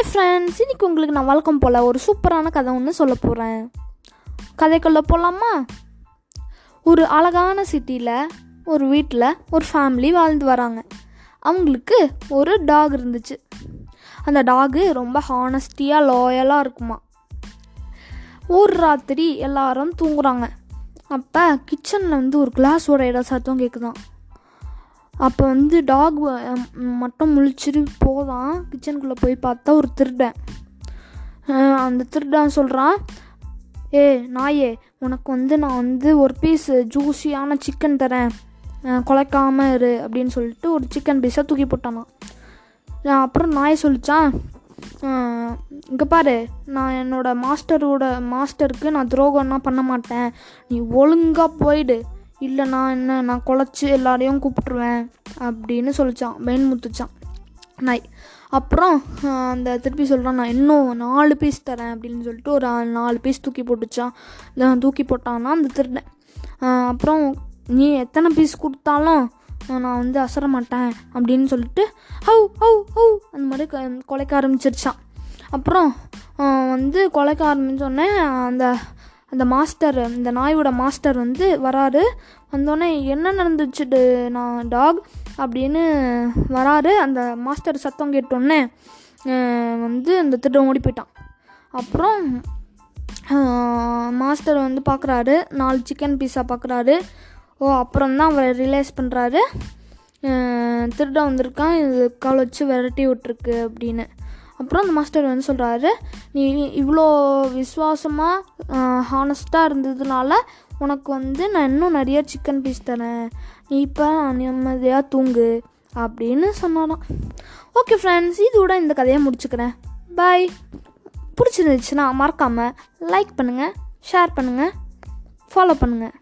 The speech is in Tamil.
ஹாய் ஃப்ரெண்ட்ஸ் இன்னைக்கு உங்களுக்கு நான் வழக்கம் போல் ஒரு சூப்பரான கதை ஒன்று சொல்ல போகிறேன் கதைக்குள்ளே போகலாமா ஒரு அழகான சிட்டியில் ஒரு வீட்டில் ஒரு ஃபேமிலி வாழ்ந்து வராங்க. அவங்களுக்கு ஒரு டாக் இருந்துச்சு. அந்த டாகு ரொம்ப ஹானஸ்டியாக லாயலாக இருக்குமா? ஒரு ராத்திரி எல்லாரும் தூங்குறாங்க. அப்போ கிச்சனில் வந்து ஒரு கிளாஸோட இட சத்தம் கேட்குதான் அப்போ வந்து டாக் மட்டும் முழிச்சிட்டு போதான். கிச்சனுக்குள்ளே போய் பார்த்தா ஒரு திருடன் அந்த திருடன் சொல்கிறான் ஏ நாயே உனக்கு வந்து நான் வந்து ஒரு பீஸ் ஜூஸியான சிக்கன் தரேன். குலைக்காமல் இரு அப்படின்னு சொல்லிட்டு ஒரு சிக்கன் பீஸை தூக்கி போட்டானான் அப்புறம் நாய் சொல்லிச்சான் இங்கே பாரு நான் என்னோடய மாஸ்டரோட மாஸ்டருக்கு நான் துரோகம்னா பண்ண மாட்டேன். நீ ஒழுங்காக போயிடு. இல்லை நான் என்ன நான் குலைச்சி எல்லாரையும் கூப்பிட்ருவேன் அப்படின்னு சொல்லிச்சான் பெயின் முத்துச்சான் நாய் அப்புறம் அந்த திருப்பி சொல்கிறான் நான் இன்னும் நாலு பீஸ் தரேன் அப்படின்னு சொல்லிட்டு ஒரு நாலு பீஸ் தூக்கி போட்டுச்சான். தூக்கி போட்டான்னா அந்த திருடன். அப்புறம் நீ எத்தனை பீஸ் கொடுத்தாலும் நான் வந்து அசர மாட்டேன் அப்படின்னு சொல்லிட்டு ஹவு ஹவு ஹவு அந்த மாதிரி க- குலைக்க ஆரம்பிச்சிருச்சான். அப்புறம் வந்து குலைக்க ஆரம்பித்தோடனே அந்த அந்த மாஸ்டர் இந்த நாயோட மாஸ்டர் வந்து வராரு. வந்தோடனே என்ன நடந்துச்சுட்டு நான் டாக்? அப்படின்னு வராரு. அந்த மாஸ்டர் சத்தம் கேட்டோடனே வந்து அந்த திருடன் ஓடி போயிட்டான். அப்புறம் மாஸ்டர் வந்து பார்க்குறாரு நாலு சிக்கன் பீஸா பார்க்குறாரு ஓ அப்புறம் தான் அவர் ரிலைஸ் பண்ணுறாரு திருடன் வந்திருக்கான். இது கால் வச்சு விரட்டி விட்ருக்கு அப்படின்னு. அப்புறம் அந்த மாஸ்டர் வந்து சொல்கிறாரு நீ இவ்வளோ விசுவாசமாக ஹானஸ்ட்டாக இருந்ததுனால உனக்கு வந்து நான் இன்னும் நிறைய சிக்கன் பீஸ் தரேன். நீ இப்போ நிம்மதியாக தூங்கு அப்படின்னு சொன்னாராம். ஓகே ஃப்ரெண்ட்ஸ் இதோட இந்த கதையை முடிச்சுக்கிறேன். பாய் பிடிச்சிருந்துச்சுன்னா மறக்காமல் லைக் பண்ணுங்கள் ஷேர் பண்ணுங்கள் ஃபாலோ பண்ணுங்கள்